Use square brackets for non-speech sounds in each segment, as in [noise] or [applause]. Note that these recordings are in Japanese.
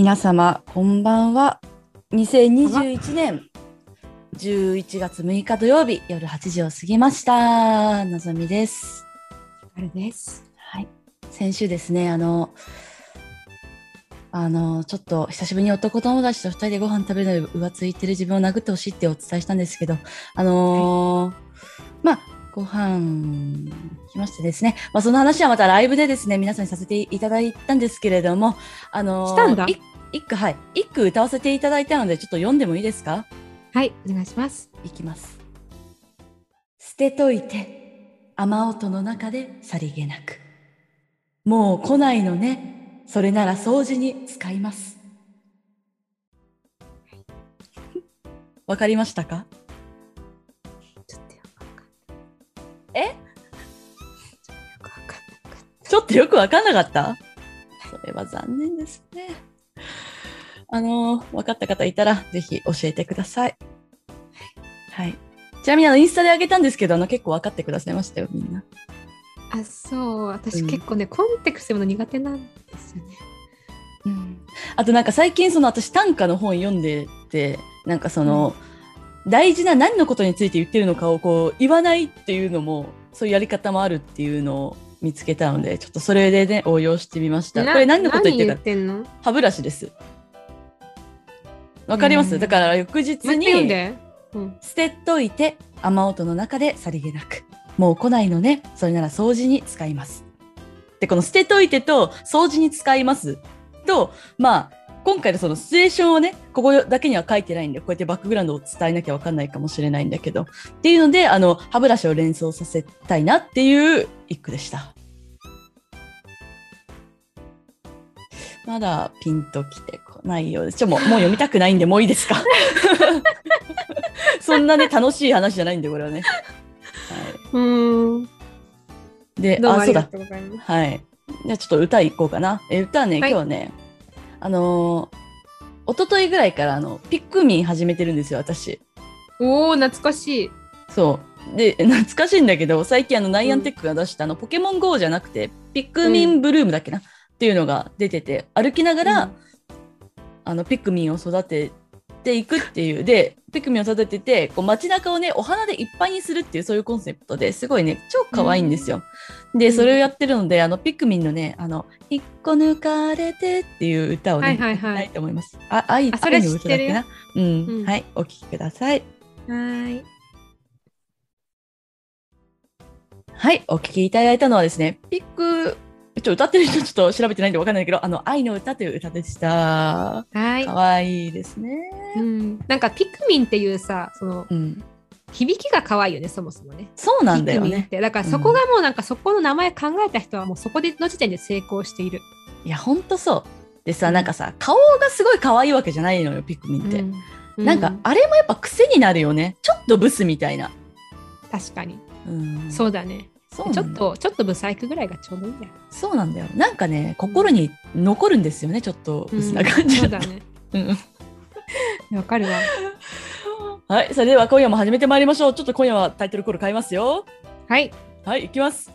皆様こんばんは。2021年11月6日土曜日夜8時を過ぎました。のぞみです。あれです。はい。先週ですねあのあのちょっと久しぶりに男友達と2人でご飯食べるのに浮ついてる自分を殴ってほしいってお伝えしたんですけどあのーまあご飯来ましてですね、まあ、その話はまたライブでですね皆さんにさせていただいたんですけれどもあのーしたんだ。い一句はい一句歌わせていただいたのでちょっと読んでもいいですか？はい、お願いします。いきます。捨てといて、雨音の中でさりげなく。もう来ないのね。それなら掃除に使います。わかりましたか？ちょっとよくわかんえ？ちょっとよくわかんなかった？それは残念ですね。あのー、分かった方いたら、ぜひ教えてください。はい。ちなみにあの、インスタであげたんですけど、あの、結構分かってくださいましたよ、みんな。あ、そう、私うん結構ね、コンテクストの苦手なんですよね。うんあとなんか最近その私短歌の本読んでてなんかその、大事な何のことについて言ってるのかをこう言わないっていうのもそういうやり方もあるっていうのを見つけたのでちょっとそれでね応用してみました。なこれ何のこと言ってるか何言ってんの？歯ブラシです。わかります、うん。だから翌日に。捨てといて雨音の中でさりげなく。もう来ないのね。それなら掃除に使います。でこの捨てといてと掃除に使います。とまあ今回のそのシチュエーションをねここだけには書いてないんでこうやってバックグラウンドを伝えなきゃわかんないかもしれないんだけど。っていうのであの歯ブラシを連想させたいなっていう一句でしたまだピンときてこないようですちょもうもう読みたくないんでもういいですか？[laughs] そんなね、楽しい話じゃないんで、これはね。はうーん。い、で、どうもあそうだ。りがとうございます。はい。じゃあちょっと歌いこうかな。え、歌はね、はい今日ね、あのー、一昨日ぐらいから、あの、ピックミン始めてるんですよ、私。おお、懐かしい。そう。で、[laughs] 懐かしいんだけど、最近あの、ナイアンテックが出した、あの、ポケモン GO じゃなくて、ピックミンブルームだっけな、っていうのが出てて、歩きながら、あのピクミンを育てていくっていうでピクミンを育ててこう街中をねお花でいっぱいにするっていうそういうコンセプトですごいね超可愛いんですよ。でうんそれをやってるのであのピクミンのね「あの一個抜かれて」っていう歌をね、はいはいはい歌いたいと思います。あ愛愛の歌だっけな？うん、うんはいお聴きください。はーい。はいお聴きいただいたのはですねピックちょっと歌ってる人ちょっと調べてないんでわかんないけどあの愛の歌という歌でした。はーい。可愛いですね。うん。なんかピクミンっていうさ、そのうん、響きが可愛いよね、そもそもね。そうなんだよね。だからそこがもうなんかそこの名前考えた人はもうそこでの時点で成功している。いや、ほんとそう。でさ、うんなんかさ、顔がすごい可愛いわけじゃないのよ、ピクミンって。うなんか、あれもやっぱ癖になるよね。ちょっとブスみたいな。確かに。うん、そうだね。そうちょっと、ちょっとブサイクぐらいがちょうどいいんだよ。そうなんだよ。なんかね、心に残るんですよね、ちょっとブスな感じだとそうだね。うんわかるわ。[laughs] はい、それでは今夜も始めてまいりましょう。ちょっと今夜はタイトルコール変えますよ。はい。はい、いきます。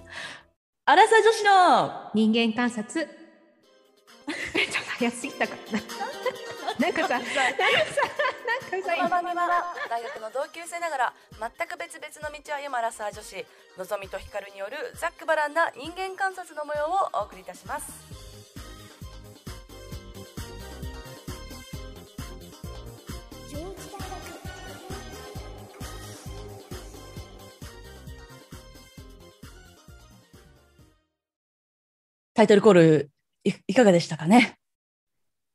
アラサー女子の人間観察。[laughs] ちょっと早すぎたから [laughs] な。なんかさ、なんかさ、なんかさ、この番組は大学の同級生ながら全く別々の道を歩むアラサー女子のぞみとひかるによるざっくばらんな人間観察の模様をお送りいたしますタイトルコールいいかがでしたかね？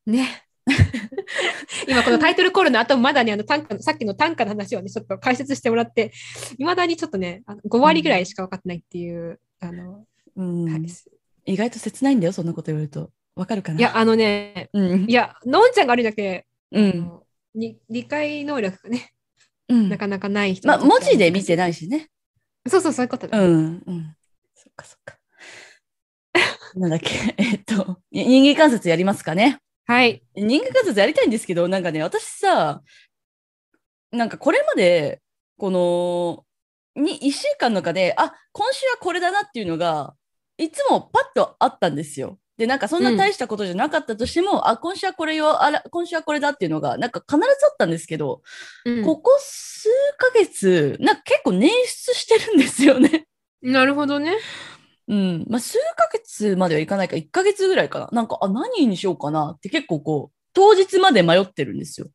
ね。今このタイトルコールの後まだねあの短歌のさっきの短歌の話をねちょっと解説してもらっていまだにちょっとねあの5割ぐらいしか分かってないっていう、あの、うん、はい、意外と切ないんだよそんなこと言われると。わかるかな？いやあのねうん。いやのんちゃんが悪いんじゃなくて、あうんのに理解能力がねうん。なかなかない人まあ文字で見ていないしね。そうそうそういうことだ、うんうん。そっかそっか。なんだっけ？[laughs] えっとに人間観察やりますかね？はい人間観察やりたいんですけどなんかね私さなんかこれまでこのに1週間の中であ今週はこれだなっていうのがいつもパッとあったんですよ。で、なんかそんな大したことじゃなかったとしても、あ、今週はこれよ、あら、今週はこれだっていうのが、なんか必ずあったんですけど、うんここ数ヶ月、なんか結構捻出してるんですよね。なるほどね。うん。まあ、数ヶ月まではいかないか、1ヶ月ぐらいかな。なんか、あ、何にしようかなって結構こう、当日まで迷ってるんですよ。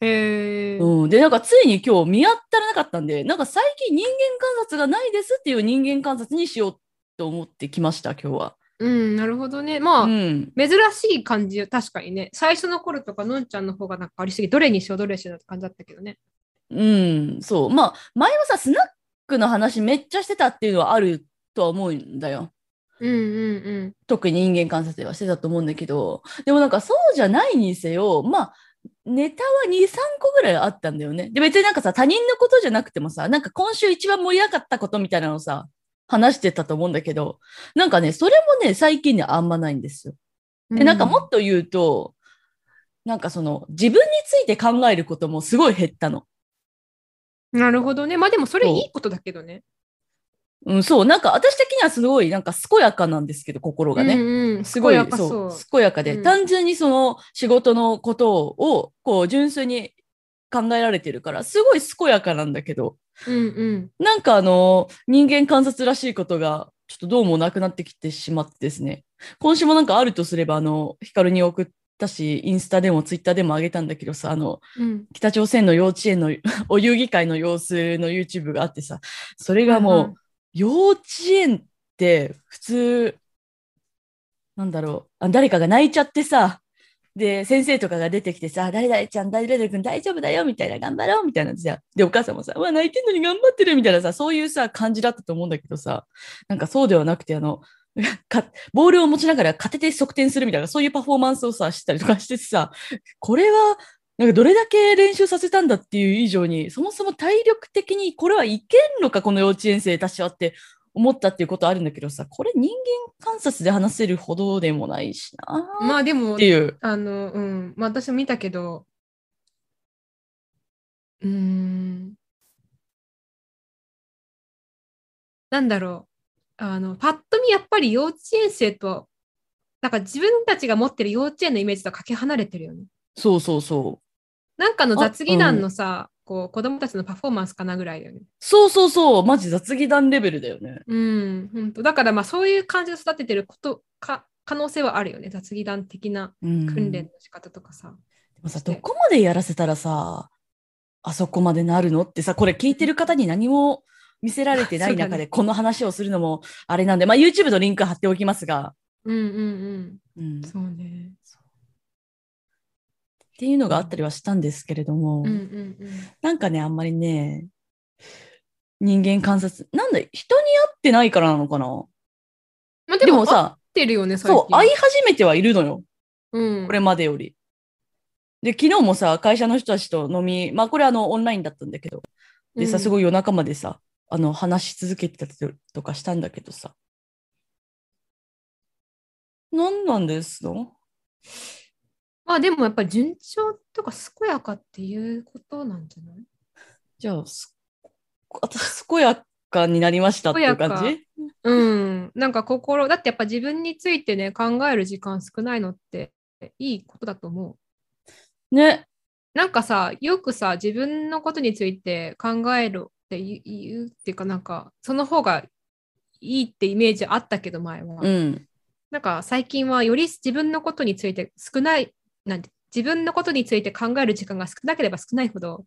へえ。うん。で、なんかついに今日見当たらなかったんで、なんか最近人間観察がないですっていう人間観察にしようと思ってきました、今日は。うん、なるほどね。まあ、うん。珍しい感じ、確かにね。最初の頃とか、のんちゃんの方がなんかありすぎ、どれにしよう、どれにしようって感じだったけどね。うん、そう。まあ、前はさ、スナックの話めっちゃしてたっていうのはあるとは思うんだよ。うんうんうん。特に人間観察ではしてたと思うんだけど、でもなんかそうじゃないにせよ、まあ、ネタは2、3個ぐらいあったんだよね。で、別になんかさ、他人のことじゃなくてもさ、なんか今週一番盛り上がったことみたいなのさ、話してたと思うんだけど、なんかね、それもね、最近ね、あんまないんですよ。で、なんかもっと言うと、なんかその、自分について考えることもすごい減ったの。なるほどね。まあでもそれいいことだけどね。うん、そう、なんか私的にはすごい、なんか健やかなんですけど、心がね。うんうん、すごい、そ、そうう。健やかで、うん単純にその仕事のことを、こう、純粋に考えられてるから、すごい健やかなんだけど、うんうん。なんかあの、人間観察らしいことが、ちょっとどうもなくなってきてしまってですね。今週もなんかあるとすれば、あの、ヒカルに送ったし、インスタでもツイッターでも上げたんだけどさ、あの、うん、北朝鮮の幼稚園のお遊戯会の様子の YouTube があってさ、それがもう、幼稚園って普通、なんだろう。あ、誰かが泣いちゃってさ、で、先生とかが出てきてさ、誰々ちゃん、誰々君大丈夫だよみたいな、頑張ろうみたいなさ、で、お母さんもさ、うわ、泣いてんのに頑張ってるみたいなさ、そういうさ、感じだったと思うんだけどさ、なんかそうではなくて、あの、[laughs] かボールを持ちながら片手側転するみたいな、そういうパフォーマンスをさ、したりとかしてさ、これは、なんかどれだけ練習させたんだっていう以上に、そもそも体力的にこれはいけんのか、この幼稚園生たちはって思ったっていうことあるんだけどさ、これ人間観察で話せるほどでもないしなまあでもって、いう。あの、うん、まあ私も見たけど、うーん、なんだろう。あの、パッと見やっぱり幼稚園生と、なんか自分たちが持ってる幼稚園のイメージとかけ離れてるよね。そうそうそう。なんかのあ雑技団のさ、こう子供たちのパフォーマンスかなぐらいだよね。そうそうそう。マジ雑技団レベルだよね。うん、本当だからまあそういう感じで育ててることか可能性はあるよね。雑技団的なうん、訓練の仕方とかさ。でもさ、どこまでやらせたらさ、あそこまでなるのってさ、これ聞いてる方に何も見せられてない中でこの話をするのもあれなんで、まあ YouTube のリンク貼っておきますが、うんうんうん。うん、っそうね。ていうのがあったりはしたんですけれども、うんうんうん。なんかね、あんまりね、人間観察、なんだ、人に会ってないからなのかな？まあでも、合ってるよね、最そう、近。会い始めてはいるのよ。うん、これまでより。で、昨日もさ、会社の人たちと飲み、まあこれあのオンラインだったんだけど、でさ、すごい。い夜中までさ、あの話し続けてたりとかしたんだけどさ。何なんですの？まあでもやっぱり順調とか健やかっていうことなんじゃない？じゃあ、す私、健やかになりましたっていう感じ？うん。なんか心、だってやっぱ自分についてね、考える時間少ないのっていいことだと思う。ね。なんかさ、よくさ、自分のことについて考えるって言うっていうかなんか、その方がいいってイメージあったけど、前は。うん。なんか最近はより自分のことについて少ない、なんて、自分のことについて考える時間が少なければ少ないほど、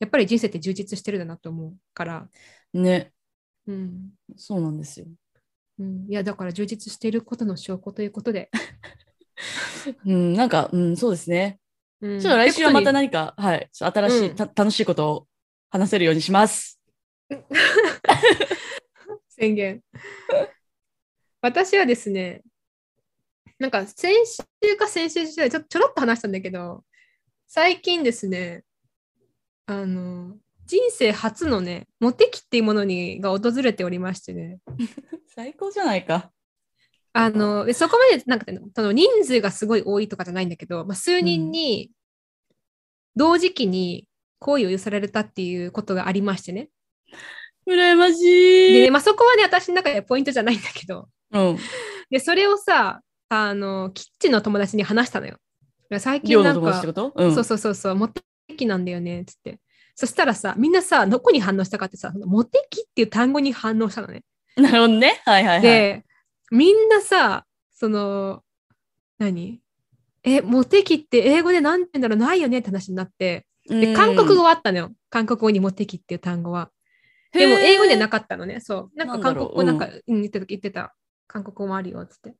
やっぱり人生って充実してるんだなと思うから、ね。うん。そうなんですよ。うん、いや、だから充実していることの証拠ということで。[laughs] うん、なんか、うん、そうですね。うんちょっと来週はまた何か、はい、新しい、うんた楽しいことを話せるようにします。宣言。私はですね、なんか先週か先週ちょちょろっと話したんだけど、最近ですね、あの、人生初のね、モテ期っていうものにが訪れておりましてね、[laughs] 最高じゃないか。あの、でそこまで、なんかその人数がすごい多いとかじゃないんだけど、まあ、数人に同時期に好意を寄せられたっていうことがありましてね。羨ましで、い。ねまあ、そこはね、私の中ではポイントじゃないんだけど、うん。で、それをさ、あの、キッチンの友達に話したのよ。最近なんかうん。そうそうそうそう、モテ期なんだよね、つって。そしたらさ、みんなさ、どこに反応したかってさ、モテ期っていう単語に反応したのね。なるほどね。はいはいはい。で、みんなさ、その、何？え、モテ期って英語で何て言うんだろうないよねって話になって、で、韓国語はあったのよ。韓国語にモテ期っていう単語は。でも英語ではなかかったのね。そう。なんか韓国語なんか、うん、言ってた、言ってた。韓国語もあるよ、つって。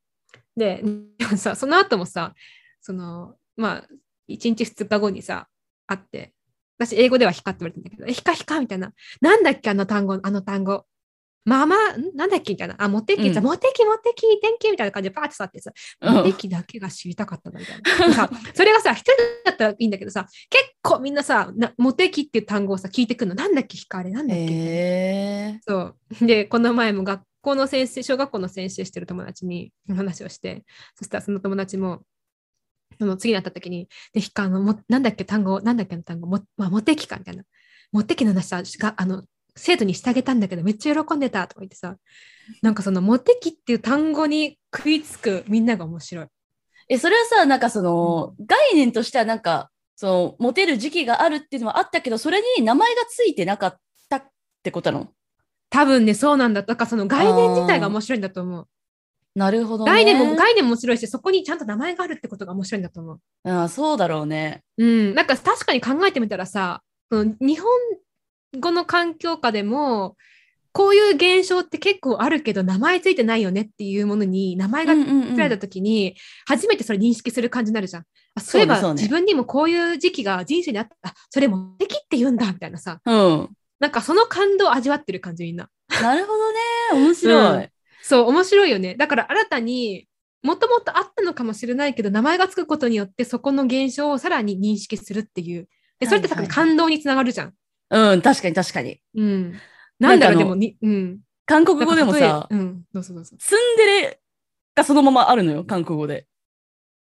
で、でもさ、その後もさ、その、まあ、1日2日後にさ、会って、私英語ではヒカって言われてんだけど、え、ヒカヒカみたいな。なんだっけ、あの単語、あの単語。ママ、んなんだっけみたいな。あ、モテ期、うんモテ期、モテ期、天気みたいな感じでパーってさってさ、モテ期だけが知りたかったんだみたいな。さそれがさ、一人だったらいいんだけどさ、結構みんなさ、なモテ期っていう単語をさ、聞いてくるの。なんだっけ、ヒカあれ、なんだっけみたいなへそう。で、この前も学校の先生、小学校の先生してる友達に話をして、そしたらその友達も、その次に会った時に、で、ひかあのもなんだっけ単語、なんだっけの単語、も、まあ、モテ期かみたいな。モテ期の話さが、あの、生徒にしてあげたんだけど、めっちゃ喜んでたとか言ってさ、なんかそのモテ期っていう単語に食いつくみんなが面白い。え、それはさ、なんかその、概念としてはなんか、その、モテる時期があるっていうのはあったけど、それに名前がついてなかったってことなの？多分ね、そうなんだ。だからその概念自体が面白いんだと思う。なるほどね。概念も、概念も面白いし、そこにちゃんと名前があるってことが面白いんだと思う。ああそうだろうね。うん、なんか確かに考えてみたらさ、その日本語の環境下でも、こういう現象って結構あるけど、名前ついてないよねっていうものに、名前がつけられた時に、初めてそれ認識する感じになるじゃん。あそういえば、自分にもこういう時期が人生にあった、あそれも敵って言うんだ、みたいなさ、うん。なんかその感動を味わってる感じみんな。なるほどね。面白い。うんそう、面白いよね。だから新たにもともとあったのかもしれないけど、名前がつくことによって、そこの現象をさらに認識するっていう。でそれって感動につながるじゃん。うん、確かに確かに。うん。なんだろう、でもに、うん。韓国語でもさうん、どうぞどうぞ。ツンデレがそのままあるのよ、韓国語で。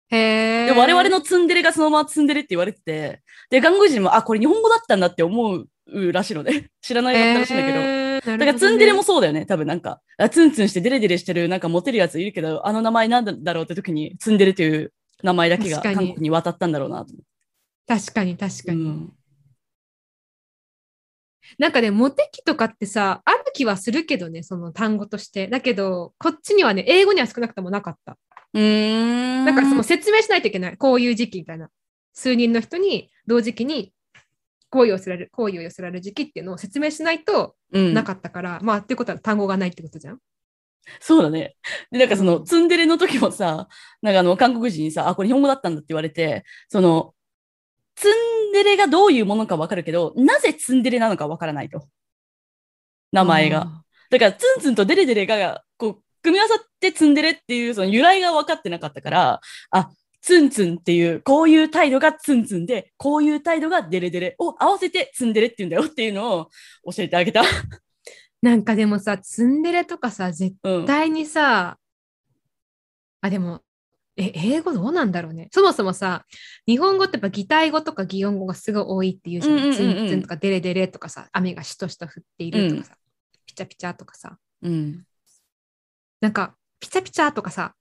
へで、我々のツンデレがそのままツンデレって言われてて、で、韓国人も、あ、これ日本語だったんだって思うらしいのね。[laughs] 知らないかったらしいんだけど。どだからツンデレもそうだよね、多分なんか、あツンツンしてデレデレしてる、なんかモテるやついるけど、あの名前なんだろうって時に、ツンデレという名前だけが韓国に渡ったんだろうなと。確かに確かに。うんなんかね、モテ期とかってさ、ある気はするけどね、その単語として。だけど、こっちにはね、英語には少なくともなかった。うーん。だからその説明しないといけない。こういう時期みたいな。数人の人に同時期に好意を寄せられる、好意を寄せられる時期っていうのを説明しないとうんなかったから、まあ、っていうことは単語がないってことじゃん。そうだね。で、なんかその、うんツンデレの時もさ、なんかあの、韓国人にさ、あ、これ日本語だったんだって言われて、その、ツンデレがどういうものかわかるけど、なぜツンデレなのかわからないと。名前が。あだから、ツンツンとデレデレが、こう、組み合わさってツンデレっていう、その由来が分かってなかったから、あ、ツンツンっていう、こういう態度がツンツンで、こういう態度がデレデレを合わせてツンデレって言うんだよっていうのを教えてあげた。ー [laughs] なんかでもさ、ツンデレとかさ、絶うん。対にさ、あ、でも、え、英語どうなんだろうね。そもそもさ、日本語ってやっぱ擬態語とか擬音語がすごい多いっていうじゃん。うんうんうんうんツンツンとかデレデレとかさ、雨がしとしと降っているとかさ、ピチャピチャとかさ、うん。なんか、ピチャピチャとかさ、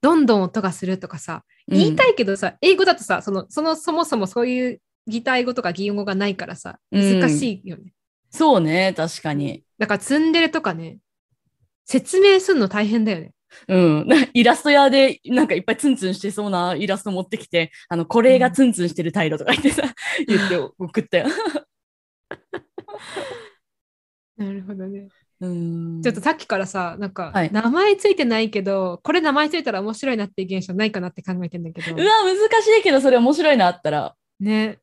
どんどん音がするとかさ、言いたいけどさ、英語だとさ、その、その、そもそもそういう擬態語とか擬音語がないからさ、難しいよね。そうね、確かに。だから、ツンデレとかね、説明するの大変だよね。うん。なイラスト屋で、なんかいっぱいツンツンしてそうなイラスト持ってきて、あの、これがツンツンしてる態度とか言ってさ、[laughs] 言って送ったよ。なるほどね。うん。ちょっとさっきからさ、なんか、はい名前ついてないけど、これ名前ついたら面白いなっていう現象ないかなって考えてんだけど。うわ、難しいけど、それ面白いな、あったら。ね。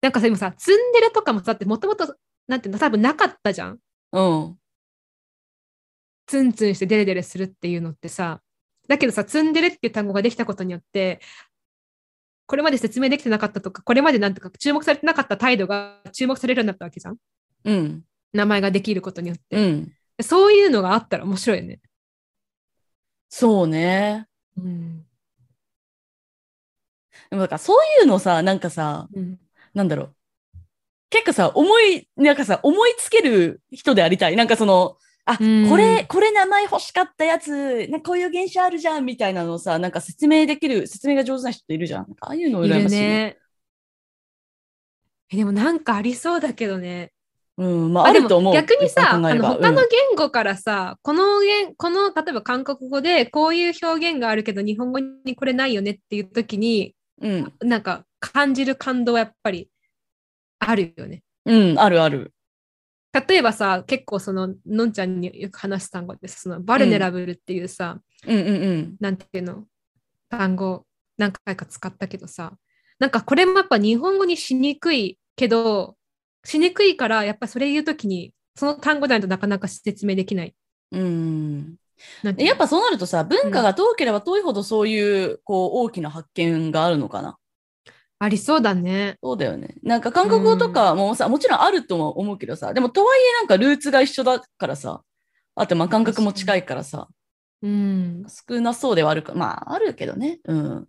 なんかさ、でもさ、ツンデレとかもさ、ってもともと、なんていうの、多分なかったじゃん。うん。ツンツンしてデレデレするっていうのってさ、だけどさ、ツンデレっていう単語ができたことによって、これまで説明できてなかったとか、これまでなんとか注目されてなかった態度が注目されるようになったわけじゃん。うん。名前ができることによって。うん。そういうのがあったら面白いよね。そうね。うん。でもだからそういうのさ、なんかさ、うん、なんだろう。結構さ、思い、なんかさ、思いつける人でありたい。なんかその、あ、うんこれ、これ名前欲しかったやつ、なんかこういう現象あるじゃんみたいなのをさ、なんか説明できる、説明が上手な人っているじゃん。なんかああいうの羨ましい。ね。えでもなんかありそうだけどね。うん、まあ、あると思う。逆にさ、あの他のうん言語からさ、この言この例えば韓国語でこういう表現があるけど日本語にこれないよねっていう時にうん、なんか感じる感動はやっぱりあるよね。うん、あるある。例えばさ、結構そののんちゃんによく話す単語です。そのバルネラブルっていうさ、うんうんうん。なんていうの？単語何回か使ったけどさ、なんかこれもやっぱ日本語にしにくいけど、しにくいからやっぱそれ言うときにその単語ないとなかなか説明できない。うん。やっぱそうなるとさ、文化が遠ければ遠いほどそういう、こう、大きな発見があるのかな。ありそうだね。そうだよね。なんか韓国語とかもさ、もちろんあるとも思うけどさ、でもとはいえなんかルーツが一緒だからさ、あとまあ感覚も近いからさ、うん。少なそうではあるか、まああるけどね。うん。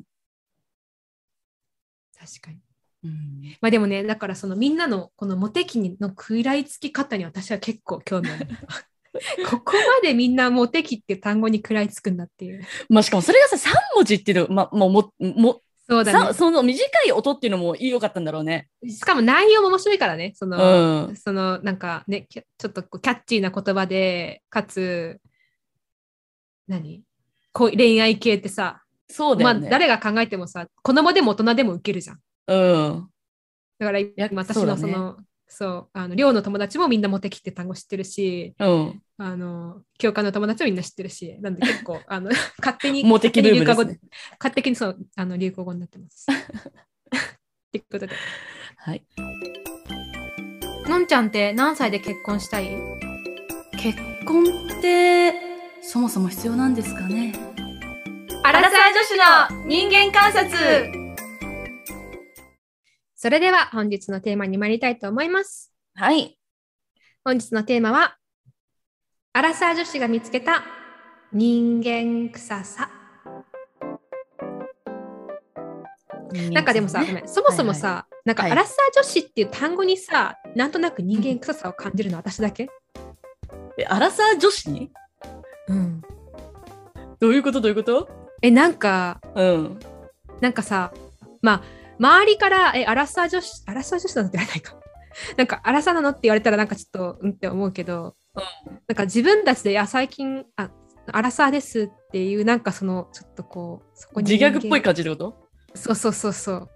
確かに。うん、まあでもね、だからそのみんなのこのモテ期の食らいつき方に私は結構興味ある。[laughs] ここまでみんなモテ期って単語に食らいつくんだっていう。まあしかもそれがさ、3文字っていうの、まも、も、そうだね。さその短い音っていうのもいいよかったんだろうね。しかも内容も面白いからね。その、うん。そのなんかね、きちょっとキャッチーな言葉で、かつ、何？恋愛系ってさ、まあそうだよね。誰が考えてもさ、子供でも大人でも受けるじゃん。うん。だから私のその、そう、あの寮の友達もみんなモテ期って単語知ってるし、うん。あの、教官の友達もみんな知ってるし、なんで結構、[laughs] あの、勝手に、モテ期ブームです勝手に流ね。行語勝手にそう、あの、流行語になってます。[laughs] っていうことで。はい。のんちゃんって何歳で結婚したい？結婚って、そもそも必要なんですかね？アラサー女子の人間観察それでは本日のテーマに参りたいと思います。はい。本日のテーマは、アラサー女子が見つけた人間臭さ。なんかでもさ、ごめんそもそもさ、なんかはいアラサー女子っていう単語にさ、なんとなく人間臭さを感じるのは私だけ？え、アラサー女子に？うん。どういうこと？どういうこと？え、なんか、うん。なんかさ、まあ、周りから、え、アラサー女子、アラサー女子なのって言われないか。[laughs] なんか、アラサーなのって言われたら、なんかちょっと、うんって思うけど、なんか自分たちで、いや、最近、あ、アラサーですっていう、なんかその、ちょっとこう、そこに自。虐っぽい感じってこと？そうそうそうそう。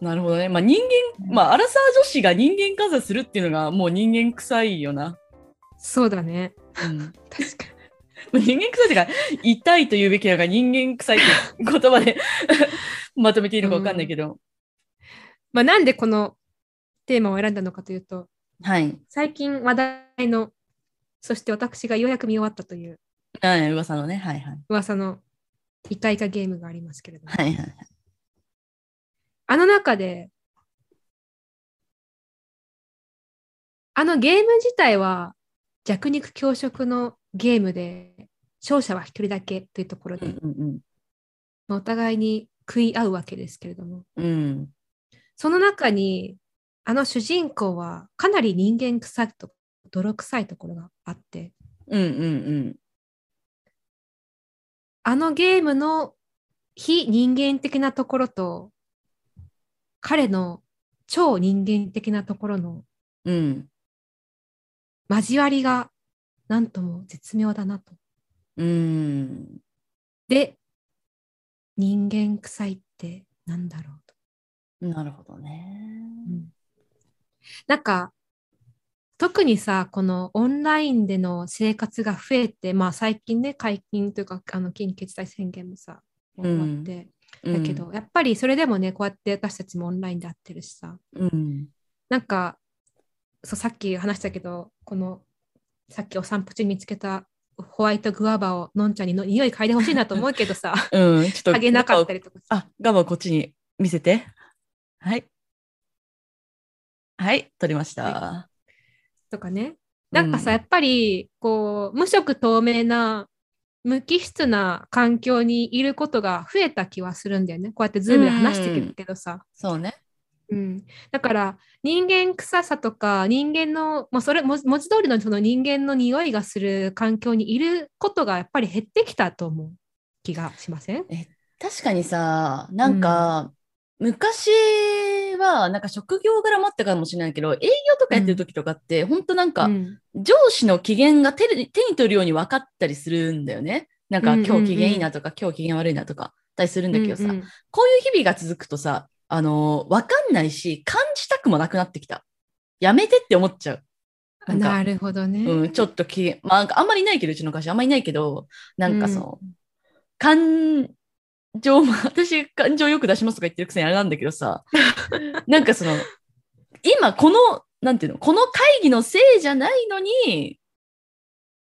なるほどね。まあ人間、まあアラサー女子が人間観察するっていうのがもう人間臭いよな。そうだね。うん。確か [laughs] 人間臭いっていうか、痛いと言うべきなのか人間臭いっていう言葉でまとめていいのかわかんないけど。まあ、なんでこのテーマを選んだのかというと、はい。最近話題の、そして私がようやく見終わったというはい、噂のね。はいはい。噂のイカイカゲームがありますけれども、はいはい。あの中で、あのゲーム自体は弱肉強食のゲームで、勝者は一人だけというところで、うんうんまあお互いに食い合うわけですけれども、うん。うん。その中に、あの主人公はかなり人間臭いと、泥臭いところがあって、うんうんうん。あのゲームの非人間的なところと、彼の超人間的なところのうん。交わりがなんとも絶妙だなと。うん。で、人間臭いってなんだろうと。なるほどね。なんか、特にさ、このオンラインでの生活が増えて、まあ最近ね、解禁というか、あの緊急事態宣言もさ、終わって、だけど、やっぱりそれでもね、こうやって私たちもオンラインで会ってるしさ、うん。なんか、そうさっき話したけど、このさっきお散歩中に見つけたホワイトグアバをのんちゃんにの匂い嗅いでほしいなと思うけどさ、うん。うん。ちょっと。嗅げなかったりとかさ。あ、ガバこっちに見せて。はい。はい、撮りました。とかね。なんかさ、うやっぱり、こう、無色透明な、無機質な環境にいることが増えた気はするんだよね。こうやってズームで話してくるけどさ。そうね。うん、だから人間臭さとか人間の、まあ、それ文文字通りのその人間の匂いがする環境にいることがやっぱり減ってきたと思う気がしません？確かにさ、なんか、昔は、なんか職業柄もあったかもしれないけど、営業とかやってる時とかって、ほん。となんか、うん。上司の機嫌が手に取るように分かったりするんだよね。なんか、うんうんうん。今日機嫌いいなとか、今日機嫌悪いなとか、たりするんだけどさ、うんうん。こういう日々が続くとさ、あのーわかんないし、感じたくもなくなってきた。やめてって思っちゃう。なんかなるほどね。うん、ちょっと機嫌、まあ、あんまりいないけど、うちの会社あんまりいないけど、なんかその、感情も、[laughs] 私感情よく出しますとか言ってるくせにあれなんだけどさ、[laughs] なんかその、今この、なんていうの、この会議のせいじゃないのに、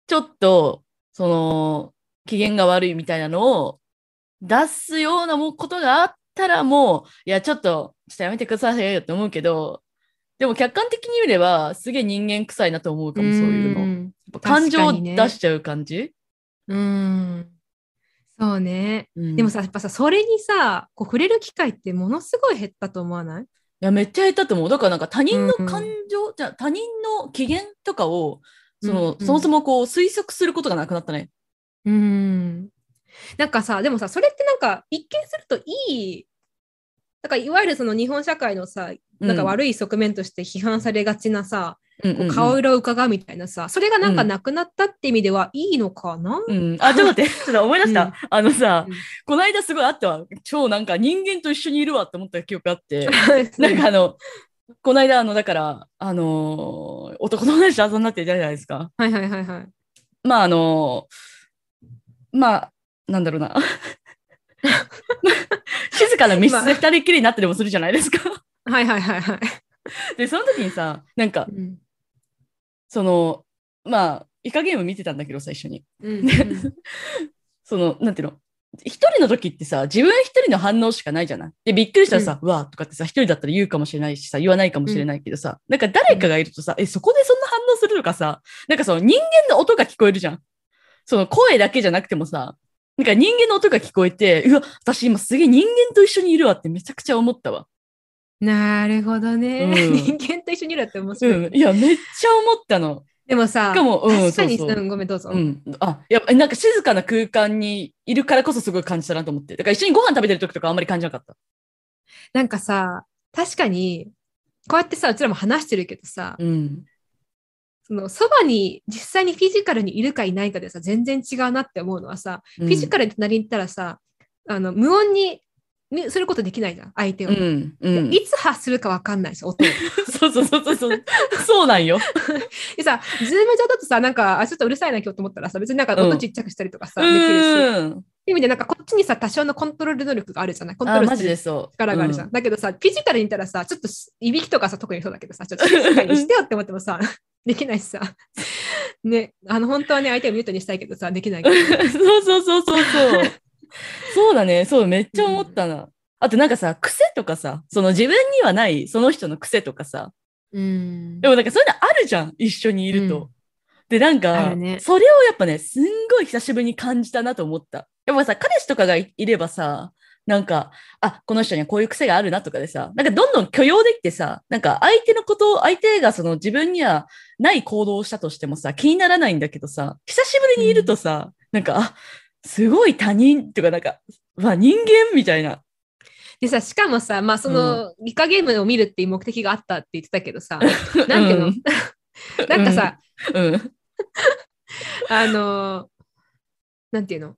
ちょっと、その、機嫌が悪いみたいなのを出すようなもことがあったらもう、いや、ちょっと、ちょっとやめてくださいよって思うけど、でも客観的に見れば、すげえ人間臭いなと思うかも、そういうの。んやっぱ感情を出しちゃう感じ、うん。そうね。うんでもさ、やっぱさ、それにさ、こう触れる機会ってものすごい減ったと思わない？いや、めっちゃ減ったと思う。だからなんか他人のうん感情、じゃあ他人の機嫌とかを、その、うんうんそもそもこう推測することがなくなったね。うん。なんかさ、でもさ、それってなんか一見するといい、だからいわゆるその日本社会のさ、なんか悪い側面として批判されがちなさ、うんこう顔色を伺うみたいなさ、それがなんかなくなったって意味ではいいのかな、うん、あ、ちょっと待って、[laughs] ちょっと思い出した。うんあのさ、うんこの間すごいあったわ。超なんか人間と一緒にいるわって思った記憶あって、[laughs] なんかあの、この間あの、だから、あのー男友達と遊んだってたじゃないですか。はいはいはいはい。まああのーまあ、なんだろうな。[laughs] 静かな密室で二人っきりになってでもするじゃないですか。はいはいはいはい。で、その時にさ、なんか、うんその、まあ、イカゲーム見てたんだけどさ、一緒に。うん [laughs] その、なんていうの？一人の時ってさ、自分一人の反応しかないじゃない？で、びっくりしたらさ、うわーとかってさ、一人だったら言うかもしれないしさ、言わないかもしれないけどさ、なんか誰かがいるとさ、え、そこでそんな反応するとかさ、なんかその人間の音が聞こえるじゃん。その声だけじゃなくてもさ、なんか人間の音が聞こえて、うわ、私今すげえ人間と一緒にいるわってめちゃくちゃ思ったわ。なるほどね。うん人間と一緒にいるって面白い。うん。いや、めっちゃ思ったの。でもさ、しかもうん確かに、そうそううんごめんどうぞ。うん。あ、やっぱ、なんか静かな空間にいるからこそすごい感じたなと思って。だから一緒にご飯食べてる時とかあんまり感じなかった。なんかさ、確かに、こうやってさ、うちらも話してるけどさ、うん。そのそばに実際にフィジカルにいるかいないかでさ、全然違うなって思うのはさ、フフィジカルってなりに行ったらさ、あの無音ににすることできないじゃん、相手を。うん。うん。いつ発するかわかんないし、音を。[laughs] そうそうそうそうそう。[laughs] そうなんよ。でさ、ズーム上だとさ、なんか、あ、ちょっとうるさいな今日と思ったらさ、別になんかうん音ちっちゃくしたりとかさ、できるし。う意味で、なんかこっちにさ、多少のコントロール能力があるじゃない？コントロールするでそう。力があるじゃん。うだけどさ、フィジカルにいたらさ、ちょっとしいびきとかさ、特にそうだけどさ、ちょっと静かにしてよって思ってもさ、できないしさ。[laughs] ね、あの、本当はね、相手をミュートにしたいけどさ、できないけど。[laughs] そうそうそうそうそう。そうだね。そう、めっちゃ思ったな。あとなんかさ、癖とかさ、その自分にはないその人の癖とかさ、うんでもなんかそういうのあるじゃん、一緒にいると。うんで、なんあか、るねそれをやっぱね、すんごい久しぶりに感じたなと思った。やっぱさ、彼氏とかがいいればさ、なんか、あ、この人にはこういう癖があるなとかでさ、なんかどんどん許容できてさ、なんか相手のことを、相手がその自分にはない行動をしたとしてもさ、気にならないんだけどさ、久しぶりにいるとさ、なんか、あ、すごい他人とかなんか、うわ、人間みたいな。でさ、しかもさ、まあ、その、理科ゲームを見るっていう目的があったって言ってたけどさ、[laughs] なんていうの、う [laughs] んなんかさ、うん。あのーなんていうの？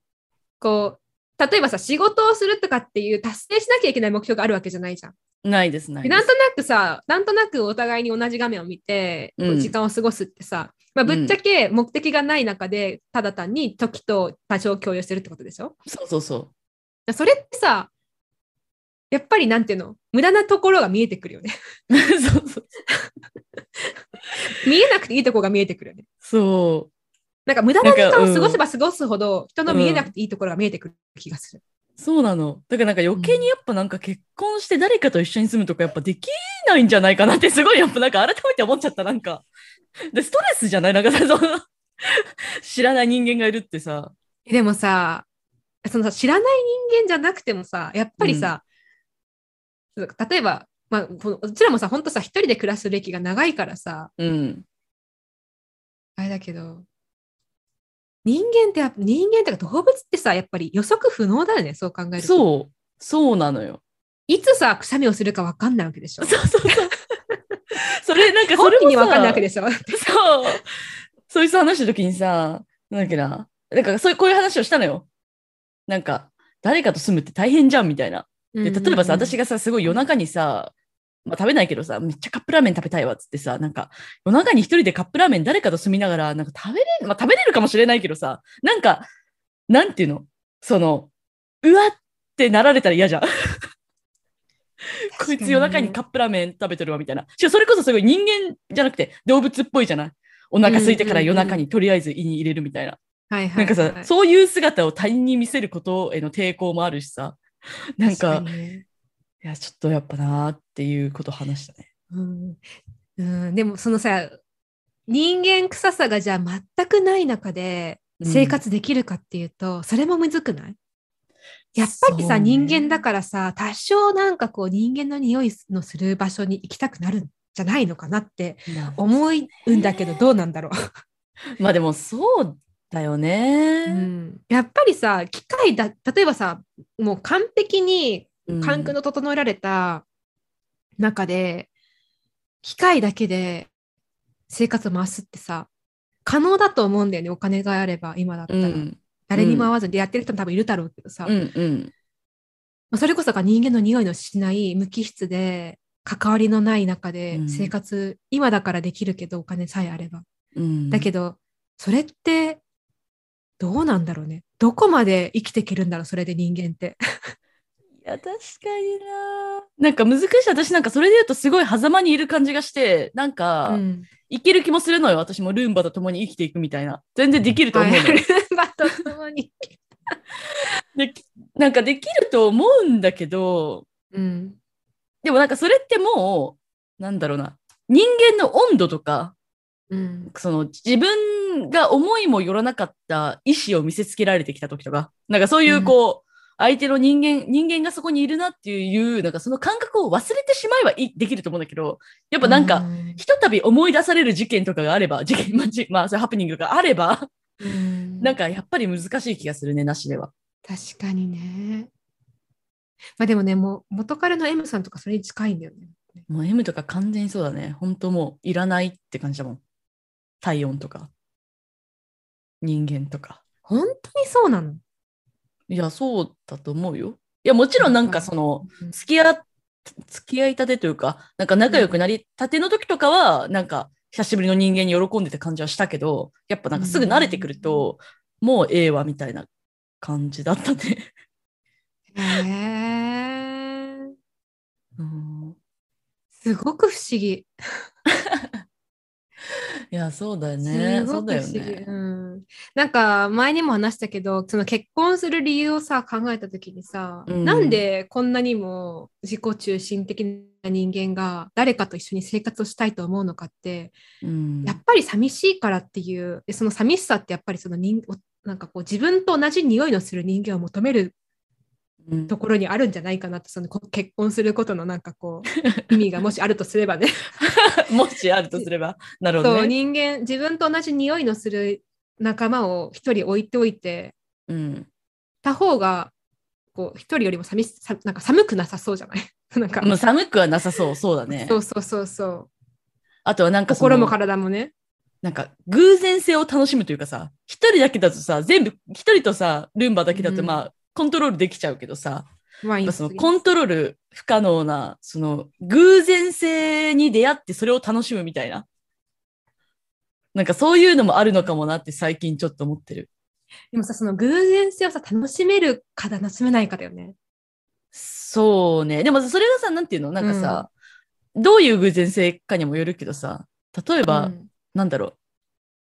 こう、例えばさ、仕事をするとかっていう達成しなきゃいけない目標があるわけじゃないじゃん。ないです、ないなんとなくさ、なんとなくお互いに同じ画面を見て、うん時間を過ごすってさ、まあ、ぶっちゃけ目的がない中で、ただ単に時と多少共有してるってことでしょ？そうそうそう。それってさ、やっぱりなんていうの？無駄なところが見えてくるよね。[laughs] そうそう。[laughs] 見えなくていいところが見えてくるよね。そう。なんか無駄な時間を過ごせば過ごすほど、人の見えなくていいところが見えてくる気がする。そうなの。だからなんか余計にやっぱなんか結婚して誰かと一緒に住むとかやっぱできないんじゃないかなってすごいやっぱなんか改めて思っちゃったなんか。[laughs] で、ストレスじゃないなんかさ、その [laughs] 知らない人間がいるってさ。でもさ、そのさ知らない人間じゃなくてもさ、やっぱりさ、例えばまあ、このうちらもさ、本当さ、一人で暮らす歴が長いからさ、うん。あれだけど、人間ってやっぱ、人間ってか動物ってさ、やっぱり予測不能だよね、そう考えると。そう。そうなのよ。いつさ、くしゃみをするか分かんないわけでしょ。そうそうそう。[laughs] それ、なんかそ本れもに分かんないわけでしょ。そう。そいつと話した時にさ、なんだっけな。なんかそういう、こういう話をしたのよ。なんか、誰かと住むって大変じゃんみたいな。で、例えばさ、私が、がさ、すごい夜中にさ、まあ、食べないけどさ、めっちゃカップラーメン食べたいわっつってさ、なんか、夜中に一人でカップラーメン誰かと住みながら、なんか食べれる、まあ食べれるかもしれないけどさ、なんか、なんていうの？その、うわってなられたら嫌じゃん。こいつ夜中にカップラーメン食べてるわみたいな。しかもそれこそすごい人間じゃなくて動物っぽいじゃない？お腹空いてから夜中にとりあえず胃に入れるみたいな。はいはいなんかさ、はいそういう姿を他人に見せることへの抵抗もあるしさ、なんか、確にね。いや、ちょっとやっぱなーっていうことを話したね。うん。うん、でもそのさ人間臭さがじゃあ全くない中でうん。生活できるかっていうと、それもむずくない？やっぱりさ、ね。人間だからさ多少なんかこう人間の匂いのする場所に行きたくなるんじゃないのかなって思うんだけどどうなんだろ [laughs] まあでもそうだよね。う、う。ん、やっぱりさ機械だ例えばさもう完璧にうん。環境の整えられた中で、機械だけで生活を回すってさ可能だと思うんだよねお金があれば今だったら、うん。誰にも会わずにやってる人も多分いるだろうけどさ、うんうん。まあそれこそが人間の匂いのしない無機質で関わりのない中でうん生活、今だからできるけどお金さえあればうん。だけどそれってどうなんだろうねどこまで生きていけるんだろうそれで人間っていや、確かにななんか難しい。私なんかそれで言うとすごい狭間にいる感じがして、なんか、うんいける気もするのよ。私もルンバと共に生きていくみたいな。全然できると思うのよ。はいバと共に [laughs] でなんかできると思うんだけど、うんでもなんかそれってもう、なんだろうな。人間の温度とか、うんその自分が思いもよらなかった意思を見せつけられてきた時とか、なんかそういうこう、相手の人間、人間がそこにいるなっていう、なんかその感覚を忘れてしまえばいいできると思うんだけど、やっぱなんか、うんひとたび思い出される事件とかがあれば、事件、まあ、じまあ、そういうハプニングがあれば、うんなんかやっぱり難しい気がするね、なしでは。確かにね。まあでもね、もう元彼の M さんとかそれに近いんだよね。もう M とか完全にそうだね。本当もういらないって感じだもん。体温とか、人間とか。本当にそうなの？いや、そうだと思うよ。いや、もちろんなんかその、うん付き合っ、付き合いたてというか、なんか仲良くなりたての時とかは、なんか久しぶりの人間に喜んでた感じはしたけど、やっぱなんかすぐ慣れてくると、もうええわみたいな感じだったね。へえ。うんすごく不思議。[laughs] [laughs] いや、そうだよね。すそうだよ。ね。うん。なんか前にも話したけど、その結婚する理由をさ、考えたときにさ、うんなんでこんなにも自己中心的な人間が誰かと一緒に生活をしたいと思うのかって、うんやっぱり寂しいからっていう、でその寂しさってやっぱりその人おなんかこう自分と同じ匂いのする人間を求めるうんところにあるんじゃないかなって、そのこ結婚することのなんかこう [laughs] 意味がもしあるとすればね。[laughs] もしあるとすれば。なるほどそうね。人間自分と同じ匂いのする仲間を一人置いておいてうん。他方がこう一人よりも寂しさなんか寒くなさそうじゃない？[laughs] なんか、もう寒くはなさそう。そうだねそ。うそうそうそうあとはなんか心も体もね。なんか偶然性を楽しむというかさ、一人だけだとさ、全部、一人とさ、ルンバだけだとうんまあ、コントロールできちゃうけどさ、まあそのコントロール不可能な、その偶然性に出会ってそれを楽しむみたいな。なんかそういうのもあるのかもなって最近ちょっと思ってる。でもさその偶然性をさ楽しめるか楽しめないかだよね。そうね。でもそれがさ、なんていうの？なんかさ、どういう偶然性かにもよるけどさ、例えば、うんなんだろう。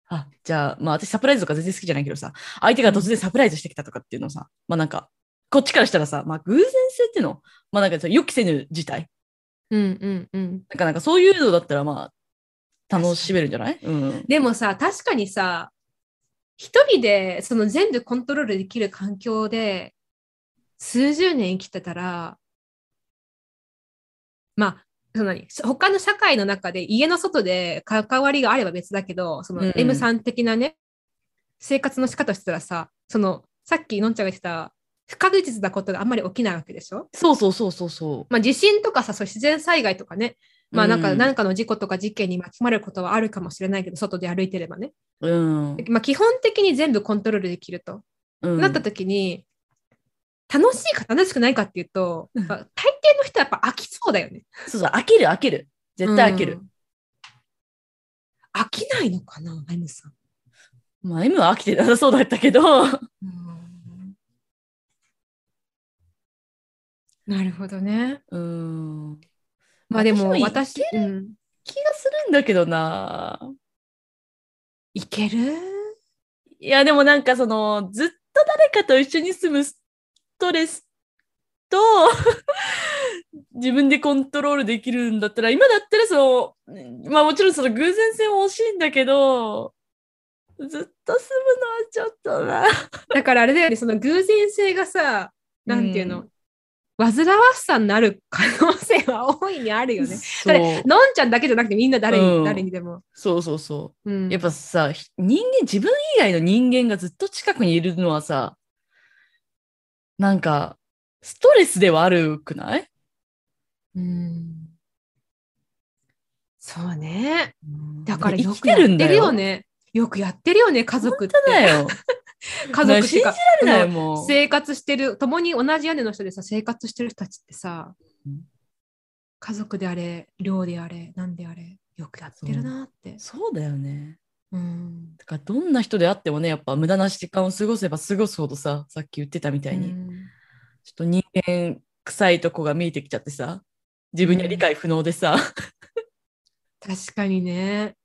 あ、じゃあ、まあ私サプライズとか全然好きじゃないけどさ、相手が突然サプライズしてきたとかっていうのさ、まあなんか、こっちからしたらさ、まあ偶然性っていうの、まあなんかさ予期せぬ事態。うんうんうん。なんかなんかそういうのだったらまあ、楽しめるんじゃない？うん。でもさ確かにさ一人でその全部コントロールできる環境で数十年生きてたらまあその何？他の社会の中で家の外で関わりがあれば別だけど、そのうん M さん的なね、生活の仕方をしてたらさ、そのさっきのんちゃんが言ってた不確実なことがあんまり起きないわけでしょ？そうそうそうそうそまあ地震とかさ、そう自然災害とかね、まあなんかうん何かの事故とか事件に巻き込まれることはあるかもしれないけど、外で歩いてればね。う。うん。まあ基本的に全部コントロールできると。うん、なった時に、楽しいか楽しくないかっていうと、うんまあ大抵の人はやっぱ飽きそうだよね。そうそう、飽きる飽きる。絶対飽きる。うん。飽きないのかな、M さん。まあ M は飽きてなさそうだったけど、なるほどね。うん。まあでも私も私、うん、気がするんだけどな。いける？いや、でもなんかその、ずっと誰かと一緒に住むストレスと、自分でコントロールできるんだったら、今だったらその、まあもちろんその偶然性も欲しいんだけど、ずっと住むのはちょっとな。[laughs] だからあれだよね、その偶然性がさ、なんていうの、煩わしさになる可能性は大いにあるよね。そうだってのんちゃんだけじゃなくてみんな誰に,、うん誰にでも。そうそうそう。うん、やっぱさ、ひ人間、自分以外の人間がずっと近くにいるのはさ、なんか、ストレスではあるくない？うんそうね。だからよくやってるよ。よね。よくやってるよね、家族って。だよ。[laughs] 家族信じられないもう生活してる、共に同じ屋根の下でさ、生活してる人たちってさうん、家族であれ、寮であれ、なんであれ、よくやってるなって。そうだよね。うん。だからどんな人であってもね、やっぱ無駄な時間を過ごせば過ごすほどさ、さっき言ってたみたいに、うんちょっと人間臭いとこが見えてきちゃってさ、自分には理解不能でさ、確かにね。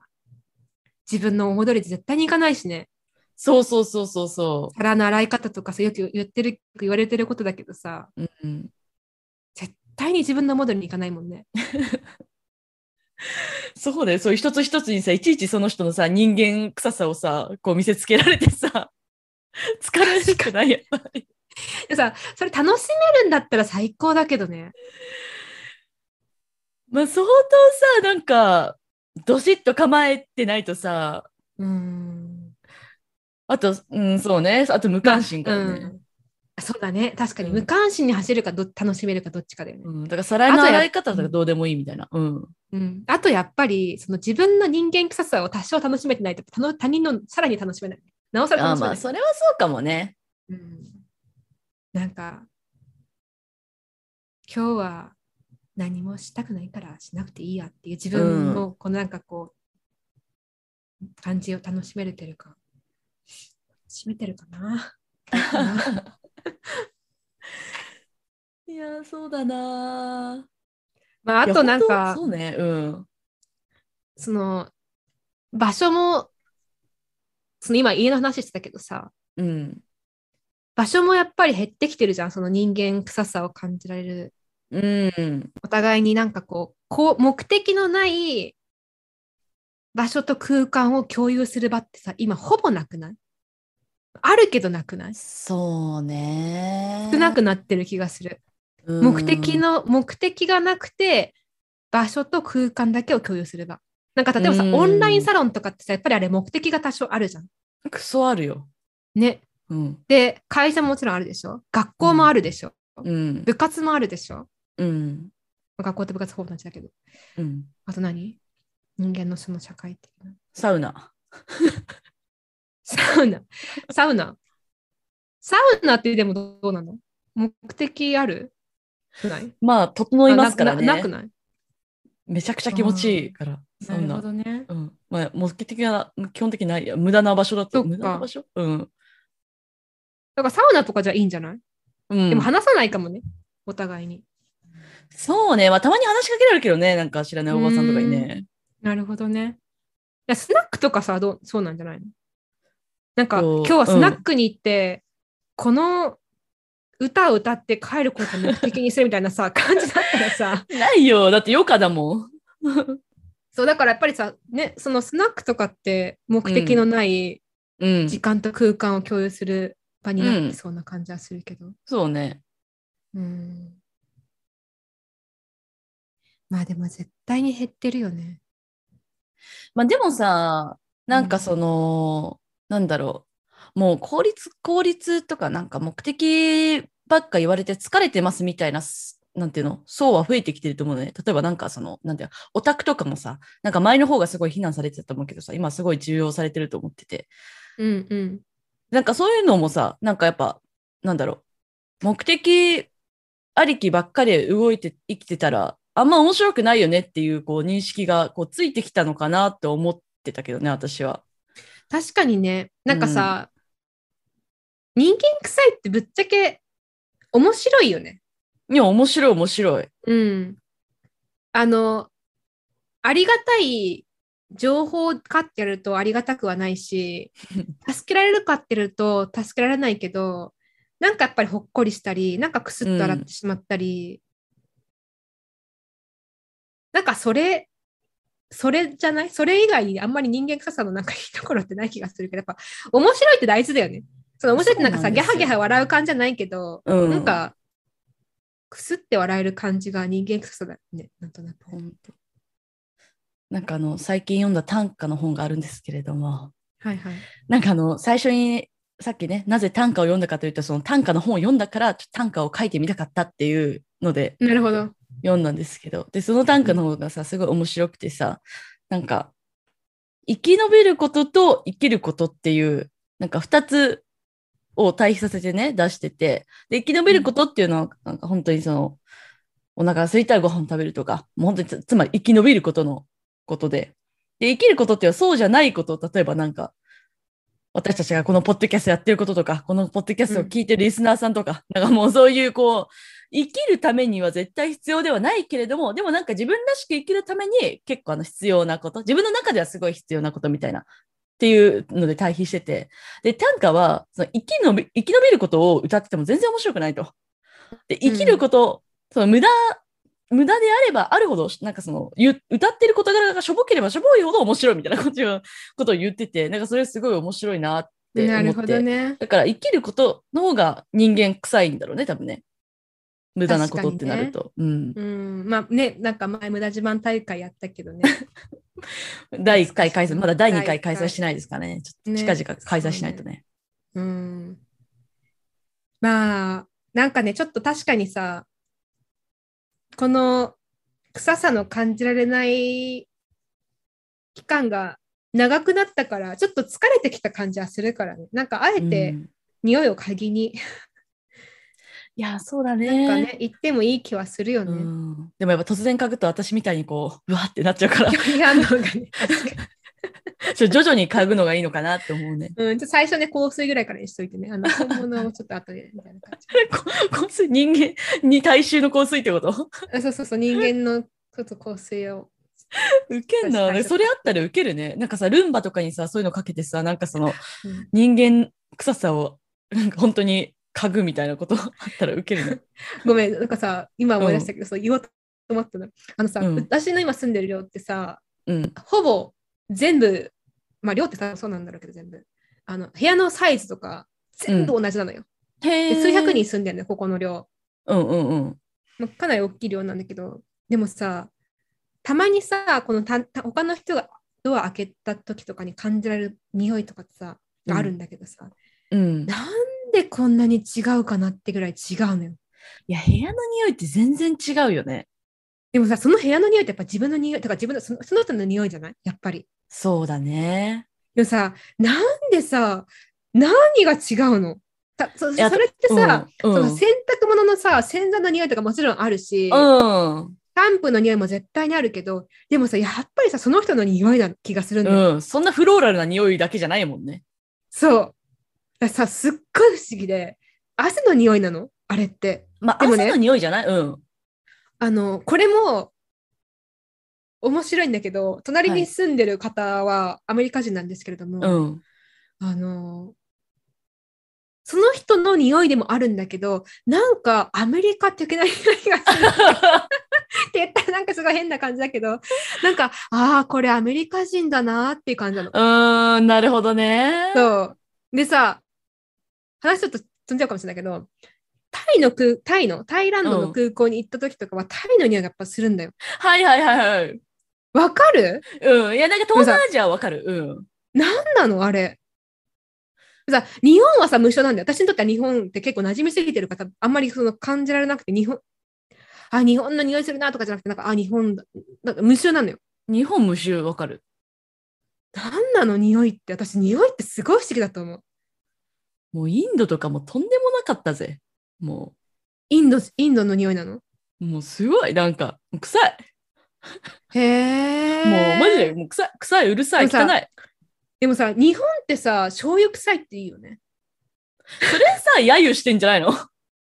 自分の思い通りで絶対にいかないしね。そうそうそうそうそ皿の洗い方とかさ、よく言ってる、言われてることだけどさ、う。うん、絶対に自分の思い通りにいかないもんね。[laughs] そうだよ。そういう一つ一つにさ、いちいちその人のさ、人間臭さをさ、こう見せつけられてさ、[laughs] 疲れしくない、やっぱり。でさ、それ楽しめるんだったら最高だけどね。まあ、相当さ、なんか、どしっと構えてないとさ、うん。あと、うん、そうね。あと無関心からね。うんそうだね。確かにうん無関心に走るかど楽しめるかどっちかだよね。うん、だから皿の洗い方とかどうでもいいみたいな。うん。うん、あとやっぱりその自分の人間臭さを多少楽しめてないと他の他人のさらに楽しめない。なおさらあ楽しめない。まあ、それはそうかもね。うん、なんか今日は何もしたくないからしなくていいやっていう自分のこのなんかこう、感じを楽しめれてるか。楽しめてるかな。[laughs] いや、そうだなまあ、あとなんかそうね。うん。その場所もその今家の話してたけどさうん。場所もやっぱり減ってきてるじゃんその人間臭さを感じられるうん。お互いになんかこうこう目的のない場所と空間を共有する場ってさ今ほぼなくない？あるけどなくない？そうね。少なくなってる気がする、うん目的。の目的がなくて場所と空間だけを共有すればなんか例えばさ、うんオンラインサロンとかってさやっぱりあれ目的が多少あるじゃんクソあるよ。ねうん。で会社ももちろんあるでしょ？学校もあるでしょ、うん。部活もあるでしょ？うん。学校と部活ほぼ同じだけどうん。あと何？人間のその社会的なサウナ。サウナサウナサウナってでもどうなの？目的ある？ない？まあ、整いますからね。ななくない？めちゃくちゃ気持ちいいから、サウナなるほ。どね。うん。まあ、目的が基本的にない。無駄な場所だと。無駄な場所？うん。だからサウナとかじゃいいんじゃない、うん。でも話さないかもね、お互いに。そうね。まあ、たまに話しかけられるけどね。なんか知らないおばさんとかにね。なるほどね。いやスナックとかさどう、そうなんじゃないの？なんか今日はスナックに行って、この歌を歌って帰ることを目的にするみたいなさ、[laughs] 感じだったらさ、ないよ。だって余暇だもん。[laughs] そうだからやっぱりさ、ね、そのスナックとかって目的のないうん。時間と空間を共有する場になってそうな感じはするけど。そうね。うんまあでも絶対に減ってるよね。まあでもさ、なんかその、なんだろう。もう効率、効率とかなんか目的ばっか言われて疲れてますみたいな、すなんていうの、層は増えてきてると思うのね。例えばなんかその、なんていうの、オタクとかもさ、なんか前の方がすごい非難されてたと思うけどさ、今すごい重要されてると思ってて。うんうん。なんかそういうのもさ、なんかやっぱ、なんだろう。目的ありきばっかりで動いて生きてたら、あんま面白くないよねっていうこう認識がこうついてきたのかなって思ってたけどね、私は。確かにね、なんかさ、人間臭いってぶっちゃけ面白いよね。いや、面白い面白い。うん。あの、ありがたい情報かってやるとありがたくはないし、[laughs] 助けられるかってやると助けられないけど、なんかやっぱりほっこりしたり、なんかクスッと笑ってしまったり、なんかそれ、それじゃない？それ以外にあんまり人間臭さのなんかいいところってない気がするけど、やっぱ面白いって大事だよね。その面白いってなんかさ、ギャハギャハ笑う感じじゃないけど、うんなんか、くすって笑える感じが人間臭さだね、なんとなく。ほんとなんかあの、最近読んだ短歌の本があるんですけれども、はいはい。なんかあの、最初に、さっきね、なぜ短歌を読んだかというと、その短歌の本を読んだから、ちょっと短歌を書いてみたかったっていうのでなるほど。読んだんですけど、で、その短歌の方がさ、すごい面白くてさ、なんか、生き延びることと生きることっていう、なんか二つを対比させてね、出してて、で、生き延びることっていうのは、なんか本当にその、お腹が空いたらご飯食べるとか、もう本当につ、つまり生き延びることのことで、で、生きることっていうのはそうじゃないこと、例えばなんか、私たちがこのポッドキャストやってることとか、このポッドキャストを聞いてるリスナーさんとか、なんかもうそういうこう、生きるためには絶対必要ではないけれども、でもなんか自分らしく生きるために結構あの必要なこと、自分の中ではすごい必要なことみたいな、っていうので対比してて、で、短歌はその生き延び、生き延びることを歌ってても全然面白くないと。で、生きること、その無駄、無駄であればあるほど、なんかその、ゆ歌ってる事柄がしょぼければしょぼいほど面白いみたいなことをことを言ってて、なんかそれすごい面白いなってなるほ思って。どね。だから生きることの方が人間臭いんだろうね、多分ね。無駄なことってなると。うん。うん。まあね、なんか前無駄自慢大会やったけどね。[laughs] 第1回開催、まだ第2第一回回開催しないですかね。ちょっとね近々開催しないとね。うん。まあ、なんかね、ちょっと確かにさ、この臭さの感じられない期間が長くなったから、ちょっと疲れてきた感じはするからね。なんかあえうてん匂いを嗅ぎに、いや、そうだなんかね。ね、行ってもいい気はするようね。ん、でもやっぱ突然嗅ぐと私みたいにこう、[laughs] うわってなっちゃうから、[laughs] 徐々に嗅ぐのがいいのかなって思うね。うん、ちょっと最初ね、香水ぐらいからにしといてね、あの本物をちょっと後でみたいな感じ。[laughs] こ香水、人間に大衆の香水ってこと？あそうそうそう、人間のちょっと香水を。ウケんな。それあったらウケるね。なんかさ、ルンバとかにさ、そういうのかけてさ、なんかそのうん人間臭さを、なんか本当に嗅ぐみたいなこと [laughs] あったらウケるね。[laughs] ごめん、なんかさ、今思い出したけど、そう言おうと思ったの。あのさ、うん私の今住んでる寮ってさ、うん。ほぼ全部、まあ寮ってさそうなんだろうけど全部、あの部屋のサイズとか全部同じなのよ。へで数百人住んでるのよ、ここの寮。うんうんうん。まあ、かなり大きい寮なんだけど、でもさ、たまにさ、このたた他の人がドア開けた時とかに感じられる匂いとかってさ、があるんだけどさ、うん。なんでこんなに違うかなってぐらい違うのよ。いや、部屋の匂いって全然違うよね。でもさ、その部屋の匂いってやっぱ自分の匂い、とか自分のそのその人の匂いじゃない？やっぱり。そうだね。でもさ、なんでさ、何が違うの？たそそれってさ、うん、うんその洗濯物のさ、洗剤の匂いとかもちろんあるし、うん。シャンプーの匂いも絶対にあるけど、でもさ、やっぱりさ、その人の匂いな気がするんだよ。うん。そんなフローラルな匂いだけじゃないもんね。そう。さ、すっごい不思議で、汗の匂いなの？あれって。まあ、でもね汗の匂いじゃない？うん。あの、これも面白いんだけど、隣に住んでる方はアメリカ人なんですけれども、うん。あの、その人の匂いでもあるんだけど、なんかアメリカ的な匂いがするって言ったらなんかすごい変な感じだけど、なんか、ああ、これアメリカ人だなっていう感じなの。うーん、なるほどね。そう。でさ、話ちょっと飛んじゃうかもしれないけど、タイの空、タイの、タイランドの空港に行った時とかは、タイの匂いがやっぱするんだよ。はいはいはいはい。わかる？うん。いや、なんか東南アジアはわかる。うん。なんなのあれ？さ、日本はさ、無償なんだよ。私にとっては日本って結構馴染みすぎてるから、あんまりその感じられなくて、日本、あ、日本の匂いするなとかじゃなくて、なんか、あ、日本だ、なんか無臭なのよ。日本無臭わかる。なんなの匂いって、私、匂いってすごい不思議だと思う。もうインドとかもとんでもなかったぜ。もインド、インドの匂いなの？う、もうすごい、なんか、臭い。へえ。もうマジで、もう臭い、臭い、うるさい、でもさ汚い。でもさ、日本ってさ、醤油臭いっていいよね。それさ、揶揄してんじゃないの、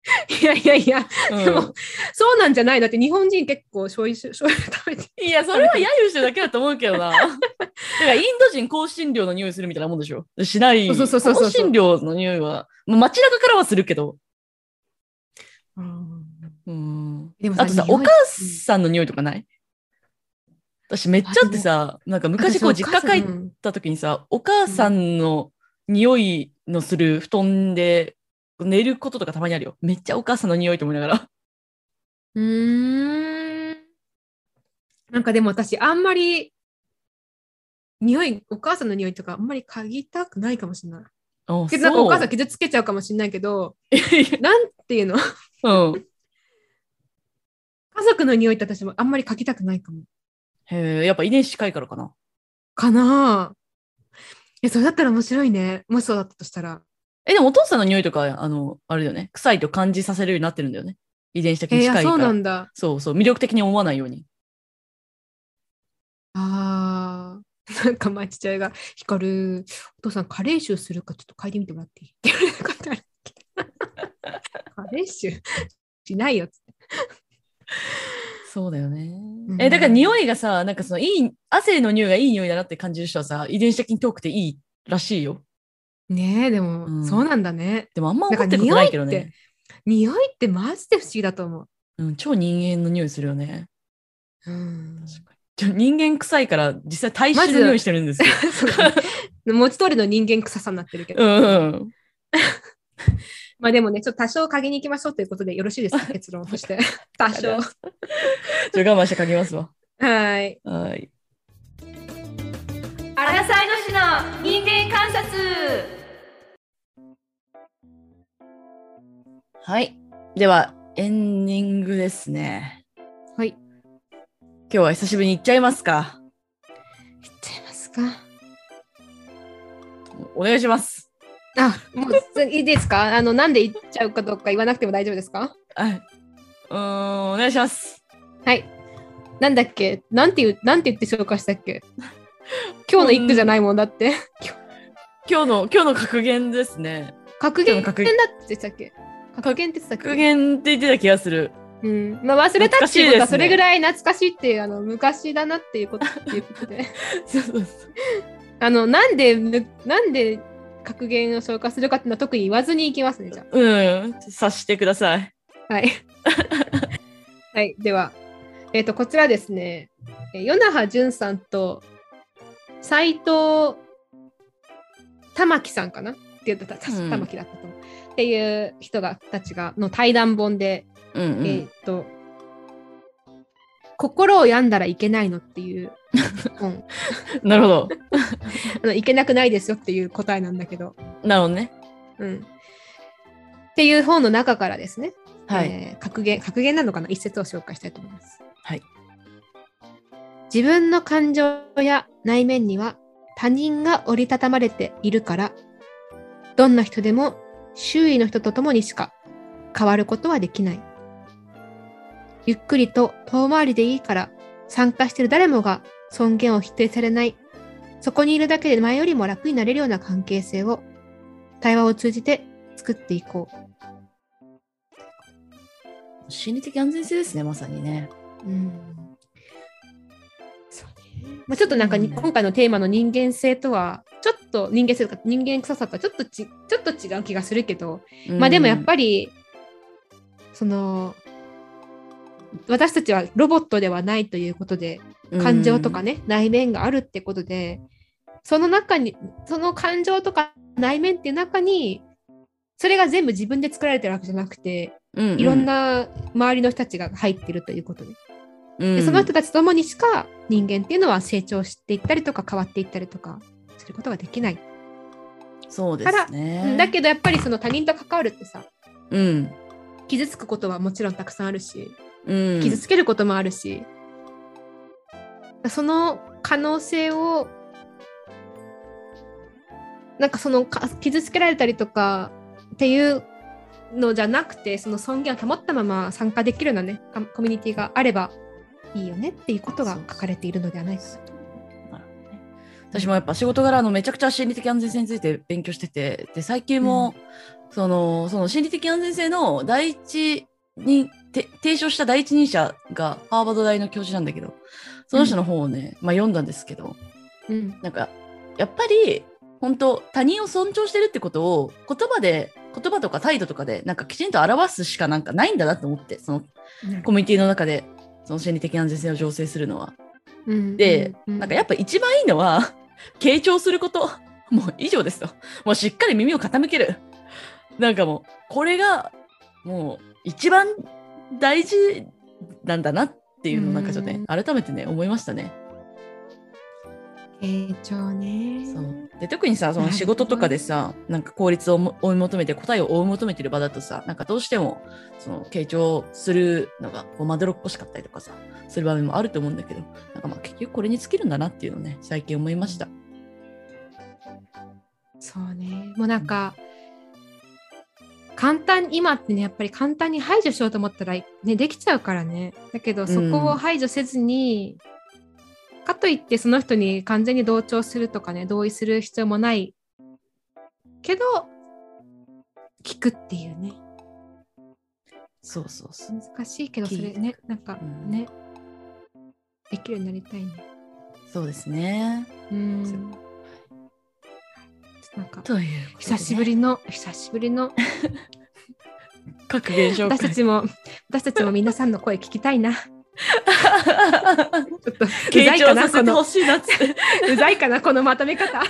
[laughs] いやいやいや、うんでも、そうなんじゃないだって日本人結構醤油、醤油食べて。いや、それは揶揄してるだけだと思うけどな。[laughs] だから、インド人香辛料の匂いするみたいなもんでしょしない。香辛料の匂いは、まあ街中からはするけど。うん。でもさあとさ、お母さんの匂いとかない？私めっちゃあってさ、なんか昔こう実家帰っうんた時にさ、お母さんの匂いのする布団で寝ることとかたまにあるよ。めっちゃお母さんの匂いと思いながら。うーん。なんかでも私、あんまり、匂い、お母さんの匂いとかあんまり嗅ぎたくないかもしれない。あけどなんかお母さんそ傷つけちゃうかもしれないけど、うなんていうの？うん。家族の匂いって私もあんまり嗅ぎたくないかも。へえ、やっぱ遺伝子近いからかな。かなぁ。え、それだったら面白いね。もしそうだったとしたら。え、でもお父さんの匂いとか、あの、あれだよね。臭いと感じさせるようになってるんだよね。遺伝子的えー、に近いから。あそうなんだ。そうそう、魅力的に思わないように。ああ。[laughs] なんか前父親が、ヒカル、お父さんカレー臭するかちょっと嗅いでみてもらっていい？[laughs] って言われたことあるけどカレー臭しないよって。そうだよね。んえ、だから匂いがさ、なんかその、いい、汗の匂いがいい匂いだなって感じる人はさ、遺伝子的に遠くていいらしいよ。ねえ、でも、うんそうなんだね。でもあんま思ってることないけどね。匂いってマジで不思議だと思う。うん、超人間の匂いするよね。うん、ちょ人間臭いから、実際体臭の匂いしてるんですよ。[laughs] そうだね文字通りの人間臭さになってるけど。うんうん。[laughs] まあでもね、ちょっと多少嗅ぎに行きましょうということでよろしいですか、結論として。[laughs] 多少。ちょっと我慢して書きますわ。はい。はい。のはい。では、エンディングですね。はい。今日は久しぶりに行っちゃいますか？いっちゃいますか？お願いします。あ、もういいですか？あの、なんで言っちゃうかどうか言わなくても大丈夫ですか？はい。うーん、お願いします。はい。なんだっけ？なんて言う、なんて言って紹介したっけ？[laughs] 今日の一句じゃないもんだって。今日の、今日の格言ですね。格言格だって言ってたっけ？格言って言ってたっけ？格言って言ってた気がする。うん。まあ忘れたっていうことは、懐かしいですねそれぐらい懐かしいっていう、あの、昔だなっていうこと [laughs] っていうことで。そうそうそう。あの、なんでむ、なんで格言を紹介するかっていうのは特に言わずにいきますね、じゃうん、察してください。あ。はい。[laughs] はい。では、えっ、と、こちらですね、えー与那覇淳さんと斎藤玉木さんかな？って言ってた、玉木だったと思う。っていう人が、たちが、の対談本で、うんうん。えっ、と、心を病んだらいけないのっていう本。[laughs] なるほど。[laughs] あのいけなくないですよっていう答えなんだけど。なるほどね。うん。っていう本の中からですね、はい。えー格言、格言なのかな？一節を紹介したいと思います。はい。自分の感情や内面には他人が折りたたまれているから、どんな人でも周囲の人と共にしか変わることはできない。ゆっくりと遠回りでいいから参加している誰もが尊厳を否定されない。そこにいるだけで前よりも楽になれるような関係性を対話を通じて作っていこう。心理的安全性ですね、まさにね。うんまあ、ちょっとなんか今回のテーマの人間性とはちょっと人間性とか人間臭さとはちょっとちちょっと違う気がするけど、まあでもやっぱりその私たちはロボットではないということでり感情とかね、内面があるってことでその中にその感情とか内面っていう中にそれが全部自分で作られてるわけじゃなくて、いろんな周りの人たちが入ってるということで。うんでその人たちと共にしか人間っていうのは成長していったりとか変わっていったりとかすることができない。そうですね。だけどやっぱりその他人と関わるってさ、うん。傷つくことはもちろんたくさんあるし、うん。傷つけることもあるし、その可能性をなんかそのか傷つけられたりとかっていうのじゃなくてその尊厳を保ったまま参加できるようなねココミュニティがあればいいよねっていうことが書かれているのではないかと。私もやっぱ仕事柄のめちゃくちゃ心理的安全性について勉強しててで最近も、そのその心理的安全性の第一にて提唱した第一人者がハーバード大の教授なんだけどその人の本をね、まあ、読んだんですけどうん。なんかやっぱり本当他人を尊重してるってことを言葉で言葉とか態度とかでなんかきちんと表すしかなんかないんだなと思ってそのコミュニティの中でその心理的安全性を醸成するのは。うんで、うんなんかやっぱ一番いいのは、[laughs] 傾聴すること。もう以上ですと。もうしっかり耳を傾ける。なんかもう、これが、もう一番大事なんだなっていうのをなんかちょっとね、改めてね、思いましたね。傾聴ね。そうで特にさその仕事とかでさなんか効率をも追い求めて答えを追い求めてる場だとさなんかどうしてもその傾聴するのがこうまどろっこしかったりとかさする場面もあると思うんだけどなんかまあ結局これに尽きるんだなっていうのをね最近思いました。そうね。もうなんか、簡単、今ってね、やっぱり簡単に排除しようと思ったら、ね、できちゃうからね。だけど、そこを排除せずに、かといってその人に完全に同調するとかね、同意する必要もないけど、聞くっていうね。そうそうそう。難しいけど、それね、なんかうんね、できるようになりたいね。そうですね。うん。なんか、というね久しぶりの、久しぶりの、[laughs] 各現象私たちも、私たちも皆さんの声聞きたいな。ちょっと、うざ傾いかな、この。聴させてほ、しいなって。うざいかな、このまとめ方。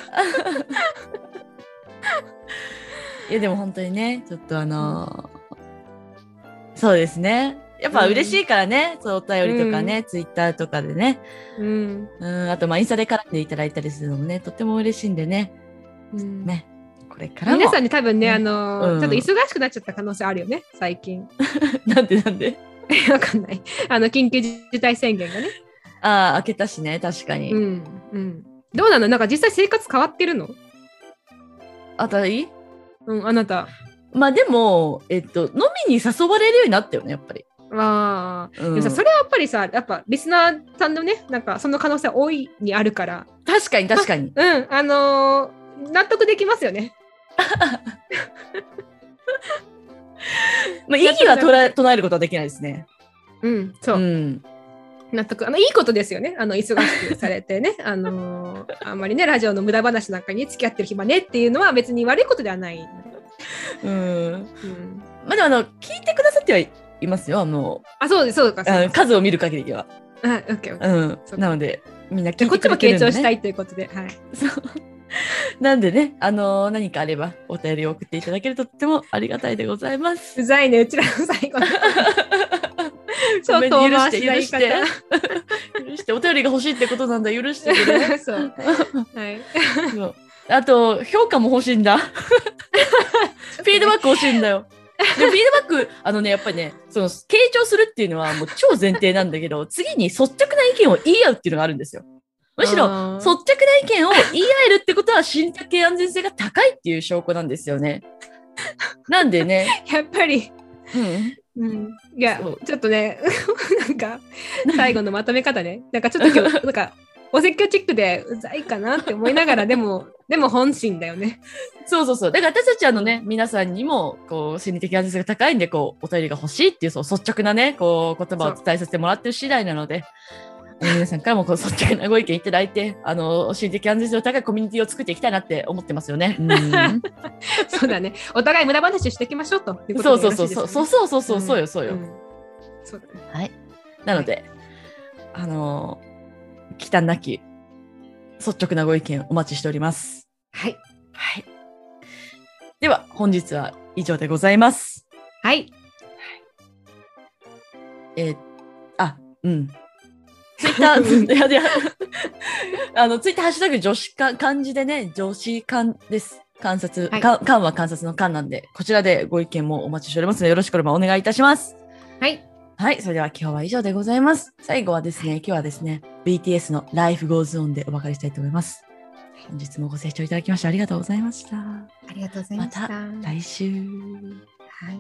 いやでも本当にねちょっとあのーそうですね。やっぱ嬉しいからね、そうお便りとかね、ツイッターとかでね。うん。うんあとまあインスタで絡んでいただいたりするのもねとっても嬉しいんでね。うん。ねこれからも。皆さんに多分ね、ねあのーうん。ちょっと忙しくなっちゃった可能性あるよね、最近。[laughs] なんでなんで？[laughs] わかんない。あの、緊急事態宣言がね。ああ開けたしね確かに、うん。うん。どうなの？なんか実際生活変わってるの？あたりうん、あなた。まあでもえっと飲みに誘われるようになったよねやっぱり、ああ。うんでもさ、それはやっぱりさ、やっぱリスナーさんのね、なんかその可能性大いにあるから、確かに確かにうん、あのー納得できますよね。[laughs] まあ意義は捉え唱えることはできないですねうん、そうう。ん納得。あの、いいことですよね。あの、忙しくされてね。[laughs] あのーあんまりね、ラジオの無駄話なんかに付き合ってる暇ねっていうのは別に悪いことではない。うんうん。まあでもあの聞いてくださってはいますよあのあ、そうです、そうか。数を見る限りは。はい、オッケーオッ。なので、みんな聞じゃあこっちもいてくれてるんで、ね。傾聴したいということで、はい。そう。[laughs] なんでね、あのー何かあればお便りを送っていただけるととってもありがたいでございます。うざいね、うちらの最後の。ちょっと許し、して許して。[laughs] 許して、お便りが欲しいってことなんだ、許してくれ。[laughs] そう。はい。そうあと、評価も欲しいんだ。フィードバック欲しいんだよ。でフィードバック、あのね、やっぱりね、その、傾聴するっていうのはもう超前提なんだけど、次に率直な意見を言い合うっていうのがあるんですよ。むしろ、率直な意見を言い合えるってことは心理的安全性が高いっていう証拠なんですよね。[laughs] なんでね、[laughs] やっぱり、うん、うん、いやちょっとね [laughs] なんか最後のまとめ方ね。なんかちょっと今日なんかお説教チックでうざいかなって思いながらでもでも本心だよね。そうそうそう。だから私たちあのね、皆さんにも、こう、心理的安全性が高いんで、こう、お便りが欲しいっていう、そう、率直なね、こう、言葉を伝えさせてもらってる次第なので、皆さんからもこう率直なご意見いただいて、あの、心理的安全性の高いコミュニティを作っていきたいなって思ってますよね。うん [laughs] そうだねお互い無駄話していきましょうというこそうとそうそうそう、そうそうそうそう、ねそうよ、そうよ。んそうだねはい。なので、あのー、忌憚なき率直なご意見お待ちしております。はいはい。では、本日は以上でございます。はい。えーあ、うん。ツイッター、いやいや、[laughs] あの、ツイッターハッシュタグ女子か、漢字でね、女子観です。観察、はいか観は観察の観なんで、こちらでご意見もお待ちしておりますので、よろしければお願いいたします。はい。はい、それでは今日は以上でございます。最後はですね、今日はですね、BTS の Life Goes On でお別れしたいと思います。本日もご清聴いただきましてありがとうございました。ありがとうございまました。た来週。はい。